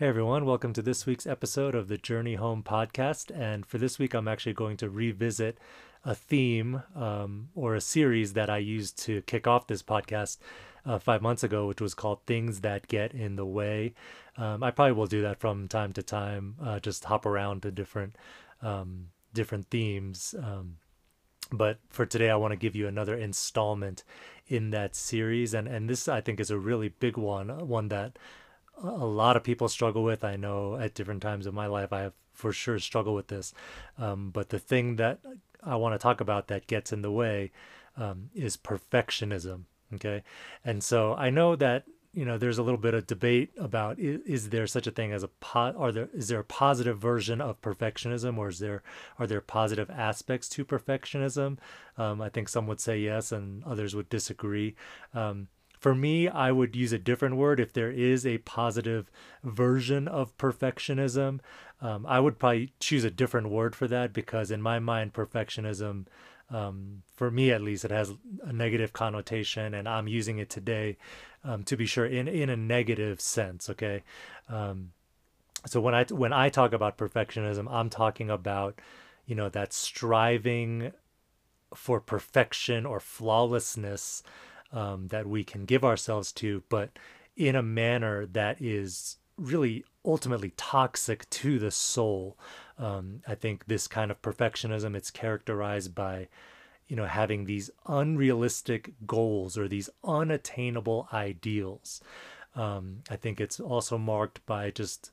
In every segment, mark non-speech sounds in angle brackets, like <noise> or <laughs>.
Hey everyone, welcome to this week's episode of the Journey Home podcast. And for this week, I'm actually going to revisit a theme um, or a series that I used to kick off this podcast uh, five months ago, which was called Things That Get in the Way. Um, I probably will do that from time to time, uh, just hop around to different um, different themes. Um, but for today, I want to give you another installment in that series, and and this I think is a really big one, one that a lot of people struggle with. I know at different times of my life, I have for sure struggled with this. Um, but the thing that I want to talk about that gets in the way um, is perfectionism. Okay. And so I know that, you know, there's a little bit of debate about is, is there such a thing as a pot, are there, is there a positive version of perfectionism or is there, are there positive aspects to perfectionism? Um, I think some would say yes and others would disagree. Um, for me, I would use a different word if there is a positive version of perfectionism. Um, I would probably choose a different word for that because, in my mind, perfectionism, um, for me at least, it has a negative connotation, and I'm using it today um, to be sure in in a negative sense. Okay, um, so when I when I talk about perfectionism, I'm talking about you know that striving for perfection or flawlessness um, that we can give ourselves to, but in a manner that is really ultimately toxic to the soul. Um, I think this kind of perfectionism it's characterized by, you know, having these unrealistic goals or these unattainable ideals. Um, I think it's also marked by just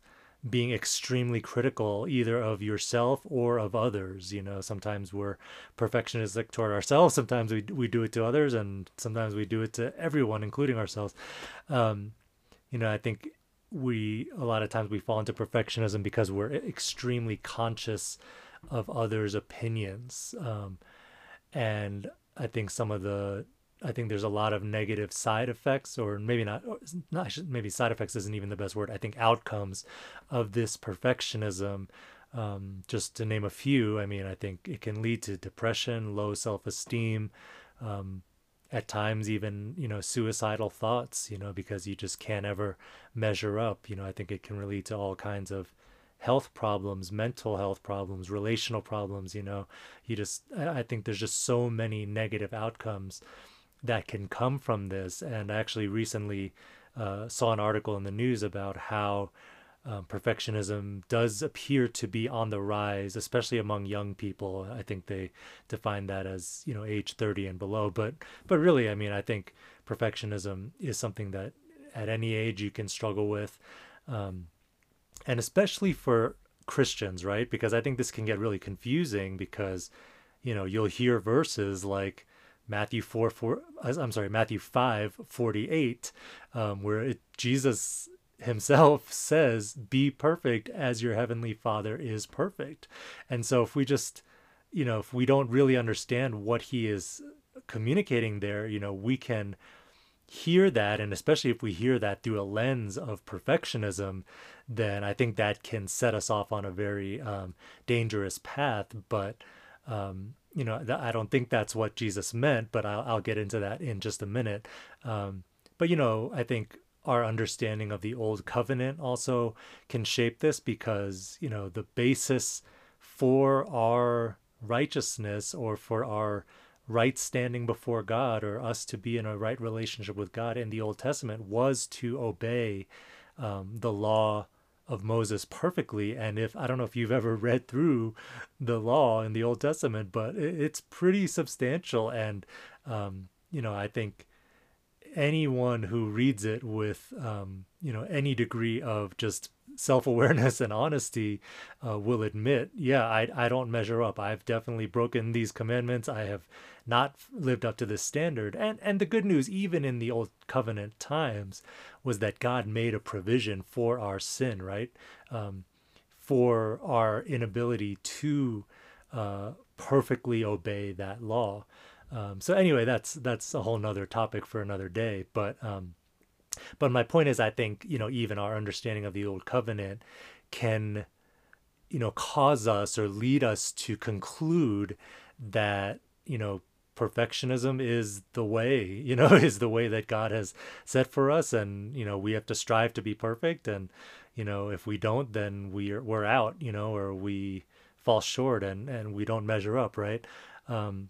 being extremely critical either of yourself or of others you know? Sometimes we're perfectionistic toward ourselves sometimes we, we do it to others and sometimes we do it to everyone including ourselves. Um, you know i think we a lot of times we fall into perfectionism because we're extremely conscious of others opinions. Um, and i think some of the I think there's a lot of negative side effects, or maybe not, or not maybe side effects isn't even the best word. I think outcomes of this perfectionism. Um, just to name a few, I mean, I think it can lead to depression, low self-esteem, um, at times even you know suicidal thoughts. You know, because you just can't ever measure up. You know, I think it can lead to all kinds of health problems, mental health problems, relational problems. You know, you just I think there's just so many negative outcomes that can come from this. And I actually recently uh, saw an article in the news about how um, perfectionism does appear to be on the rise, especially among young people. I think they define that as you know age 30 and below. But but really, I mean, I think perfectionism is something that at any age you can struggle with, um, and especially for Christians, right? Because I think this can get really confusing because you know you'll hear verses like Matthew 4, 4 I'm sorry, Matthew 5, 48, um, where it, Jesus himself <laughs> says, Be perfect as your heavenly Father is perfect. And so if we just, you know, if we don't really understand what he is communicating there, you know, we can hear that. And especially if we hear that through a lens of perfectionism, then I think that can set us off on a very um, dangerous path. But, um, you know, I don't think that's what Jesus meant, but I'll, I'll get into that in just a minute. Um, but, you know, I think our understanding of the old covenant also can shape this because, you know, the basis for our righteousness or for our right standing before God or us to be in a right relationship with God in the Old Testament was to obey um, the law of Moses perfectly. And if I don't know if you've ever <laughs> read through the law in the Old Testament, but it's pretty substantial. And, um, you know, I think anyone who reads it with, um, you know, any degree of just self awareness and honesty uh, will admit, yeah, I, I don't measure up. I've definitely broken these commandments. I have not lived up to this standard. And and the good news, even in the old covenant times, was that God made a provision for our sin, right? Um, for our inability to uh, perfectly obey that law. Um, so anyway, that's that's a whole nother topic for another day. But um, but my point is, I think you know even our understanding of the old covenant can you know cause us or lead us to conclude that you know perfectionism is the way you know <laughs> is the way that god has set for us. And you know we have to strive to be perfect. And you know if we don't then we're we're out you know or we fall short and and we don't measure up right? Um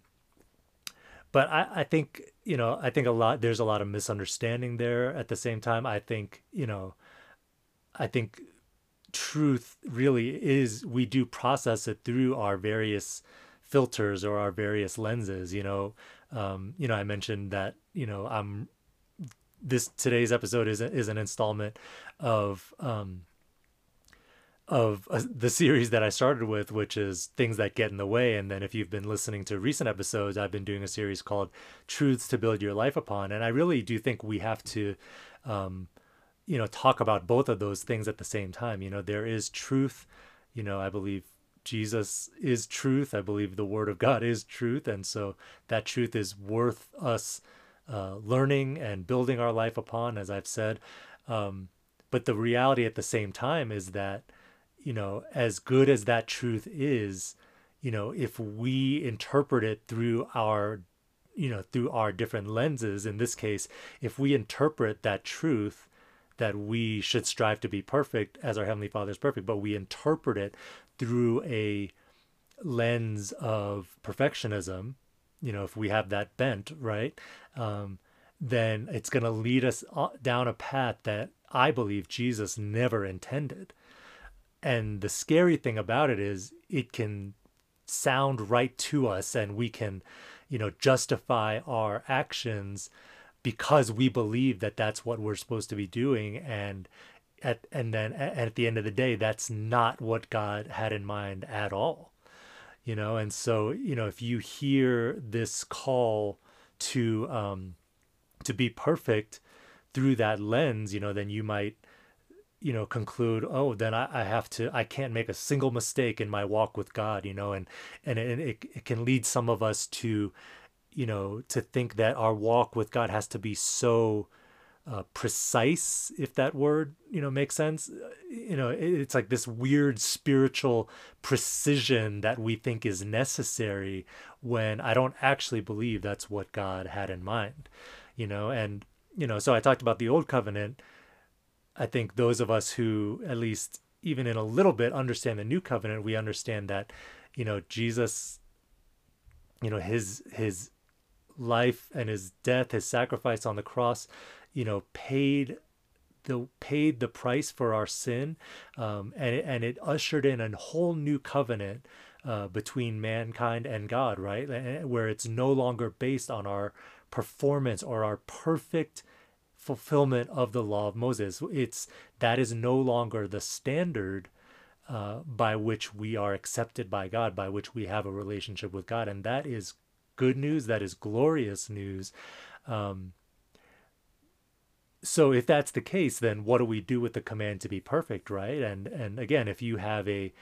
but I, I think you know i think a lot there's a lot of misunderstanding there. At the same time i think you know i think truth really is we do process it through our various filters or our various lenses you know. Um, you know i mentioned that you know i'm this today's episode is is an installment of um, of uh, the series that I started with, which is things that get in the way. And then if you've been listening to recent episodes, I've been doing a series called Truths to Build Your Life Upon. And I really do think we have to, um, you know, talk about both of those things at the same time. You know, there is truth. You know, I believe Jesus is truth. I believe the Word of God is truth. And so that truth is worth us uh, learning and building our life upon, as I've said. Um, but the reality at the same time is that you know, as good as that truth is, you know, if we interpret it through our, you know, through our different lenses, in this case, if we interpret that truth that we should strive to be perfect as our Heavenly Father is perfect, but we interpret it through a lens of perfectionism, you know, if we have that bent, right? Um, then it's going to lead us uh, down a path that I believe Jesus never intended. And the scary thing about it is it can sound right to us and we can, you know, justify our actions because we believe that that's what we're supposed to be doing and at and then at the end of the day that's not what God had in mind at all. You know, and so, you know, if you hear this call to um to be perfect through that lens, you know, then you might you know conclude oh then I, I have to i can't make a single mistake in my walk with god you know and and it, it, it can lead some of us to you know to think that our walk with god has to be so uh, precise if that word you know makes sense. You know it, it's like this weird spiritual precision that we think is necessary when i don't actually believe that's what god had in mind you know and you know so i talked about the old covenant I think those of us who, at least even in a little bit, understand the new covenant, we understand that, you know, Jesus, you know, his his life and his death, his sacrifice on the cross, you know, paid the paid the price for our sin, um, and it, and it ushered in a whole new covenant uh, between mankind and God, right? Where it's no longer based on our performance or our perfect fulfillment of the law of Moses. It's that is no longer the standard uh, by which we are accepted by God, by which we have a relationship with God, and that is good news. That is glorious news. Um, so if that's the case, then what do we do with the command to be perfect, right? And and again, if you have a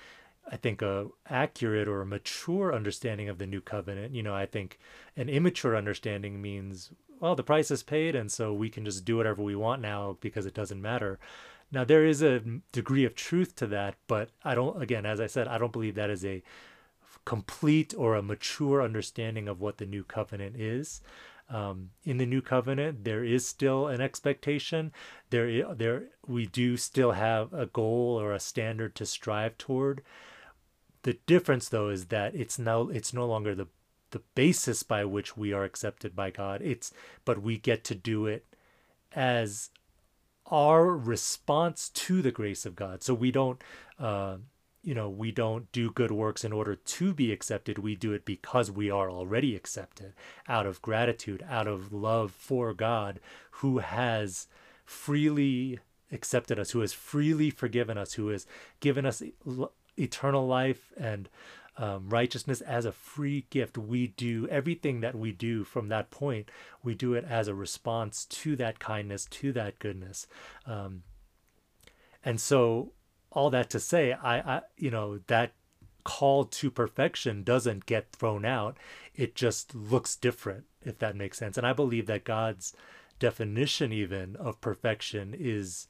I think a accurate or a mature understanding of the new covenant, you know, I think an immature understanding means well, the price is paid, and so we can just do whatever we want now because it doesn't matter. Now, there is a degree of truth to that, but I don't, again, as I said, I don't believe that is a complete or a mature understanding of what the new covenant is. Um, in the new covenant, there is still an expectation. There, there, we do still have a goal or a standard to strive toward. The difference, though, is that it's now it's no longer the the basis by which we are accepted by God. It's but we get to do it as our response to the grace of God. So we don't uh, you know, we don't do good works in order to be accepted. We do it because we are already accepted out of gratitude, out of love for God who has freely accepted us, who has freely forgiven us, who has given us eternal life and um, righteousness as a free gift. We do everything that we do from that point, we do it as a response to that kindness, to that goodness. Um, and so, all that to say, I, I, you know, that call to perfection doesn't get thrown out. It just looks different, if that makes sense. And I believe that God's definition even of perfection is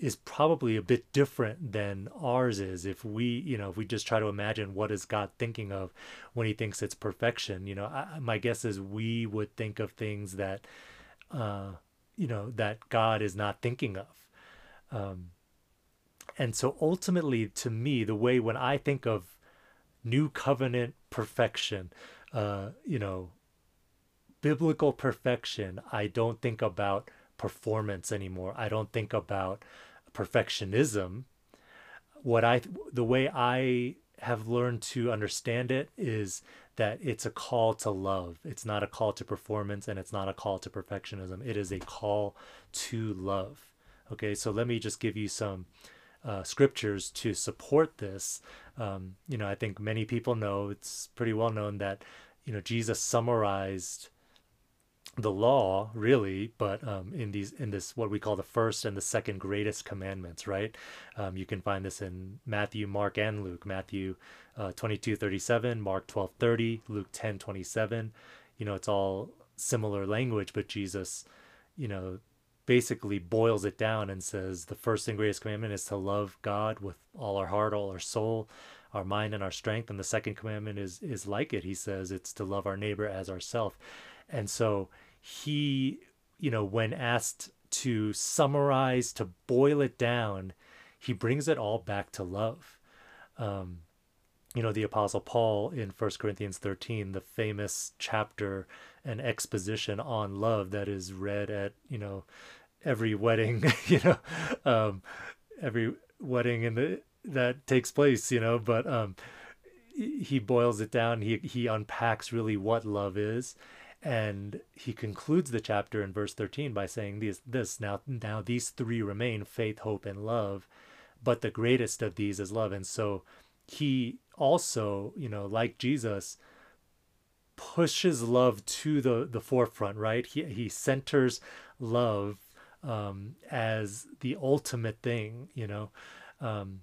is probably a bit different than ours is. If we you know if we just try to imagine what is god thinking of when he thinks it's perfection you know I, my guess is we would think of things that uh you know that god is not thinking of. Um and so ultimately to me the way when i think of new covenant perfection uh you know biblical perfection i don't think about performance anymore. I don't think about perfectionism what i the way i have learned to understand it is that it's a call to love. It's not a call to performance and it's not a call to perfectionism. It is a call to love. Okay so let me just give you some uh, scriptures to support this. Um, you know i think many people know it's pretty well known that you know jesus summarized the law really but um, in these in this what we call the first and the second greatest commandments right? Um, you can find this in matthew mark and luke. Matthew uh, 22 37 mark 12 30 luke 10 27 you know it's all similar language but jesus you know basically boils it down and says the first and greatest commandment is to love god with all our heart all our soul our mind and our strength and the second commandment is is like it. He says it's to love our neighbor as ourself. And so he, you know, when asked to summarize, to boil it down, he brings it all back to love. Um, you know, the Apostle Paul in First Corinthians 13, the famous chapter and exposition on love that is read at, you know, every wedding, <laughs> you know, um, every wedding in the that takes place, you know, but um, he boils it down. He he unpacks really what love is, and he concludes the chapter in verse 13 by saying this, this now now these three remain faith hope and love but the greatest of these is love. And so he also you know like jesus pushes love to the the forefront right? He he centers love um as the ultimate thing you know? Um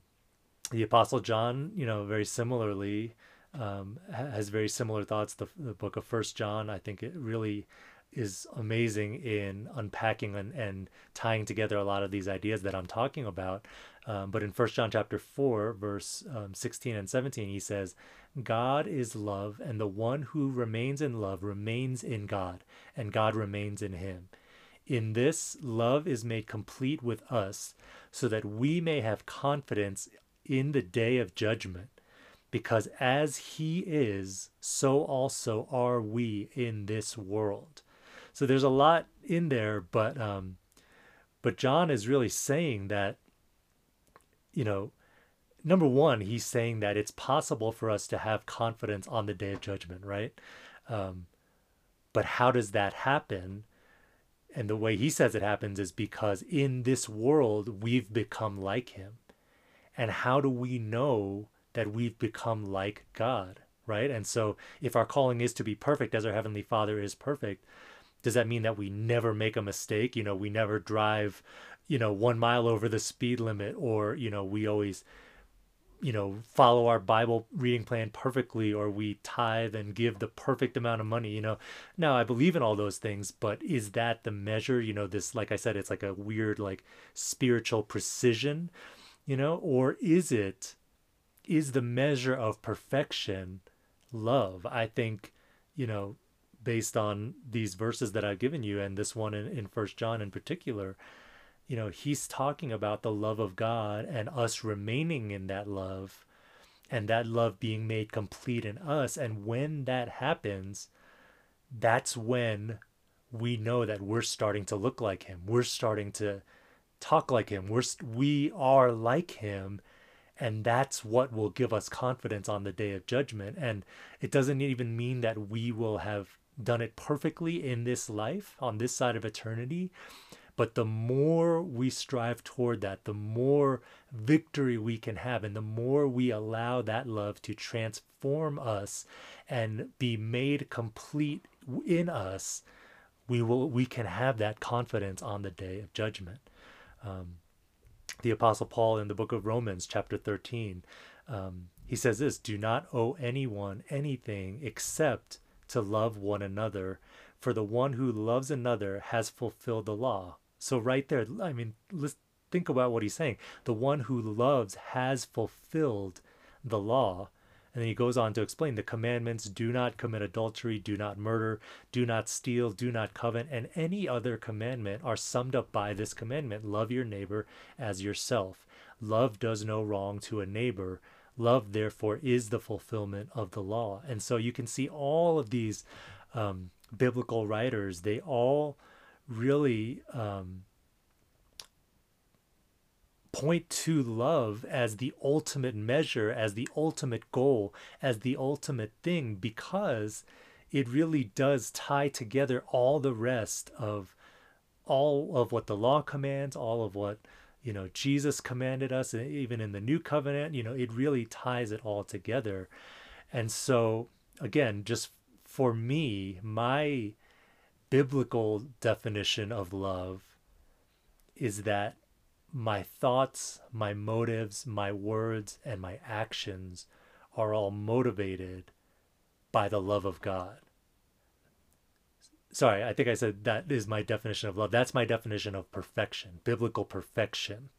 the apostle john you know very similarly um, has very similar thoughts. The, the book of First John, I think it really is amazing in unpacking and, and tying together a lot of these ideas that I'm talking about. Um, but in First John chapter 4, verse um, 16 and 17, he says, God is love, and the one who remains in love remains in God, and God remains in him. In this, love is made complete with us, so that we may have confidence in the day of judgment because as he is, so also are we in this world. So there's a lot in there, but um, but John is really saying that, you know, number one, he's saying that it's possible for us to have confidence on the day of judgment, right? Um, but how does that happen? And the way he says it happens is because in this world we've become like him. And how do we know that we've become like God, right? And so if our calling is to be perfect as our Heavenly Father is perfect, does that mean that we never make a mistake? You know, we never drive, you know, one mile over the speed limit, or, you know, we always, you know, follow our Bible reading plan perfectly, or we tithe and give the perfect amount of money, you know. Now, I believe in all those things, but is that the measure? You know, this, like I said, it's like a weird, like spiritual precision, you know, or is it is the measure of perfection love. I think, you know, based on these verses that I've given you and this one in, in First John in particular, you know, he's talking about the love of God and us remaining in that love and that love being made complete in us. And when that happens, that's when we know that we're starting to look like him. We're starting to talk like him. We're we are like him and that's what will give us confidence on the day of judgment. And it doesn't even mean that we will have done it perfectly in this life on this side of eternity but the more we strive toward that the more victory we can have and the more we allow that love to transform us and be made complete in us we will we can have that confidence on the day of judgment. Um, the Apostle Paul in the book of Romans, chapter 13, um, he says this do not owe anyone anything except to love one another, for the one who loves another has fulfilled the law. So, right there, I mean, let's think about what he's saying. The one who loves has fulfilled the law. And then he goes on to explain the commandments do not commit adultery, do not murder, do not steal, do not covet, and any other commandment are summed up by this commandment love your neighbor as yourself. Love does no wrong to a neighbor. Love, therefore, is the fulfillment of the law. And so you can see all of these um, biblical writers, they all really um, point to love as the ultimate measure, as the ultimate goal, as the ultimate thing, because it really does tie together all the rest of all of what the law commands, all of what you know Jesus commanded us, and even in the new covenant, you know, it really ties it all together. And so again, just for me, my biblical definition of love is that my thoughts, my motives, my words, and my actions are all motivated by the love of God. Sorry, I think I said that is my definition of love. That's my definition of perfection, biblical perfection.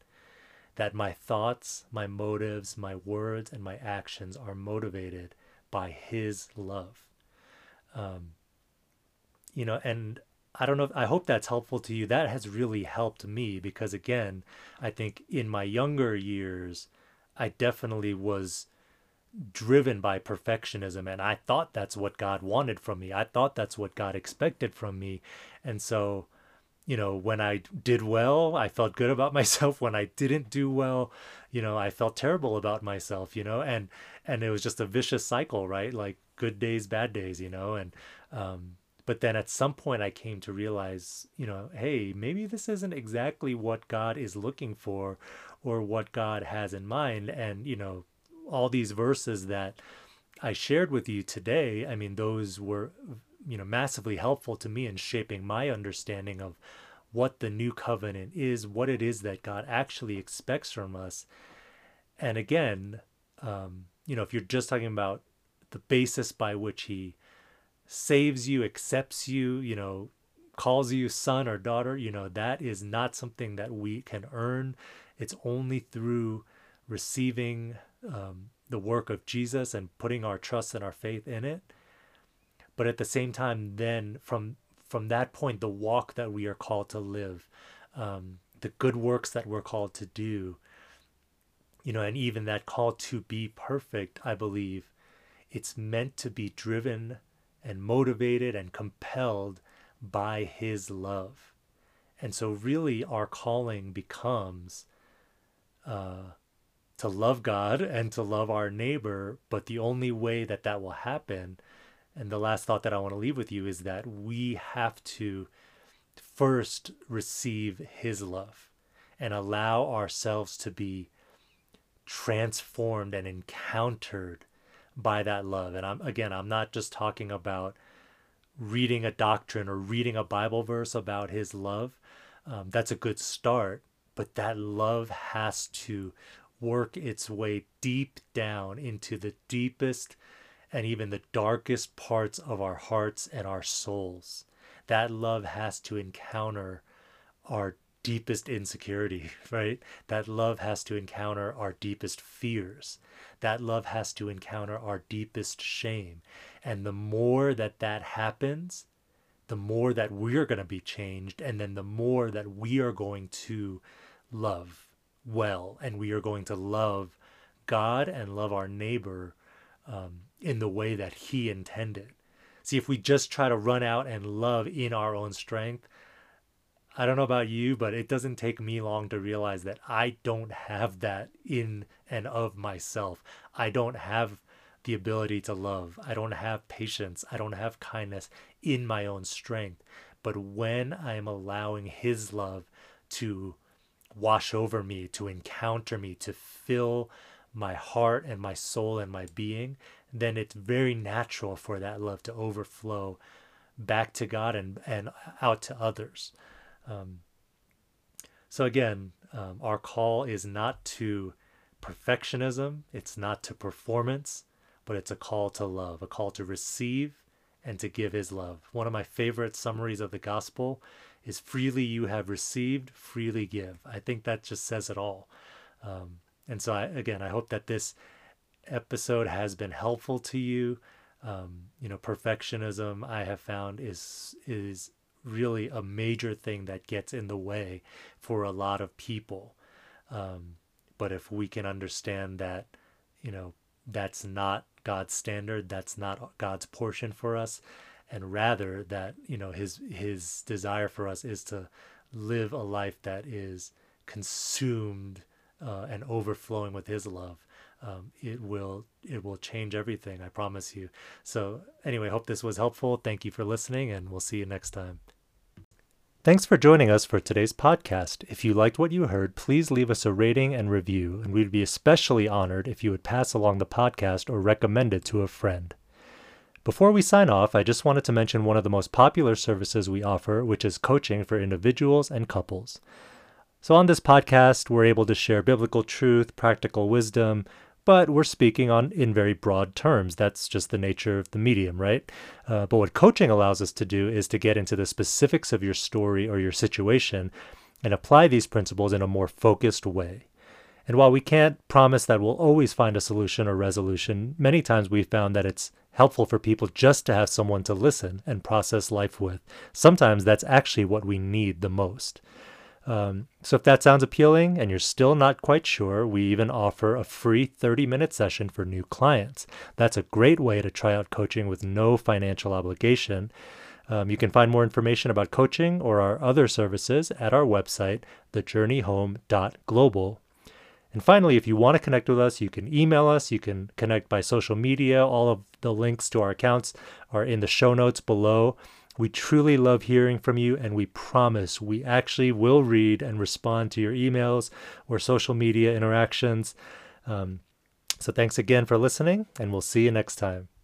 That my thoughts, my motives, my words, and my actions are motivated by His love. Um, you know, and I don't know. If, I hope that's helpful to you. That has really helped me because, again, I think in my younger years, I definitely was driven by perfectionism and I thought that's what God wanted from me. I thought that's what God expected from me. And so, you know, when I did well, I felt good about <laughs> myself. When I didn't do well, you know, I felt terrible about myself, you know, and and it was just a vicious cycle, right? Like good days, bad days, you know, and um but then at some point, I came to realize, you know, hey, maybe this isn't exactly what God is looking for or what God has in mind. And, you know, all these verses that I shared with you today, I mean, those were, you know, massively helpful to me in shaping my understanding of what the new covenant is, what it is that God actually expects from us. And again, um, you know, if you're just talking about the basis by which He saves you, accepts you, you know, calls you son or daughter, you know, that is not something that we can earn. It's only through receiving um, the work of Jesus and putting our trust and our faith in it. But at the same time, then from from that point, the walk that we are called to live, um, the good works that we're called to do, you know, and even that call to be perfect, I believe, it's meant to be driven and motivated and compelled by his love. And so, really, our calling becomes uh, to love God and to love our neighbor. But the only way that that will happen, and the last thought that I want to leave with you is that we have to first receive his love and allow ourselves to be transformed and encountered by that love. And I'm again, I'm not just talking about reading a doctrine or reading a Bible verse about his love. Um, that's a good start, but that love has to work its way deep down into the deepest and even the darkest parts of our hearts and our souls. That love has to encounter our deepest insecurity, <laughs> right? That love has to encounter our deepest fears that love has to encounter our deepest shame. And the more that that happens, the more that we're going to be changed, and then the more that we are going to love well, and we are going to love God and love our neighbor um, in the way that He intended. See, if we just try to run out and love in our own strength, I don't know about you, but it doesn't take me long to realize that I don't have that in and of myself. I don't have the ability to love. I don't have patience. I don't have kindness in my own strength. But when I am allowing His love to wash over me, to encounter me, to fill my heart and my soul and my being, then it's very natural for that love to overflow back to God and, and out to others. Um, so again, um, our call is not to perfectionism, it's not to performance, but it's a call to love, a call to receive and to give his love. One of my favorite summaries of the gospel is freely you have received, freely give. I think that just says it all. Um, and so, I, again, I hope that this episode has been helpful to you. Um, you know, perfectionism I have found is is really a major thing that gets in the way for a lot of people. Um, but if we can understand that, you know, that's not God's standard, that's not God's portion for us, and rather that you know his his desire for us is to live a life that is consumed uh, and overflowing with his love um, it will it will change everything i promise you. So anyway hope this was helpful. Thank you for listening and we'll see you next time Thanks for joining us for today's podcast. If you liked what you heard, please leave us a rating and review, and we'd be especially honored if you would pass along the podcast or recommend it to a friend. Before we sign off, I just wanted to mention one of the most popular services we offer, which is coaching for individuals and couples. So, on this podcast, we're able to share biblical truth, practical wisdom, but we're speaking on in very broad terms. That's just the nature of the medium, right? Uh, but what coaching allows us to do is to get into the specifics of your story or your situation and apply these principles in a more focused way. And while we can't promise that we'll always find a solution or resolution, many times we've found that it's helpful for people just to have someone to listen and process life with. Sometimes that's actually what we need the most. Um, so if that sounds appealing and you're still not quite sure, we even offer a free 30 minute session for new clients. That's a great way to try out coaching with no financial obligation. Um, you can find more information about coaching or our other services at our website, thejourneyhome.global. And finally, if you want to connect with us, you can email us, you can connect by social media. All of the links to our accounts are in the show notes below. We truly love hearing from you, and we promise we actually will read and respond to your emails or social media interactions. Um, so, thanks again for listening, and we'll see you next time.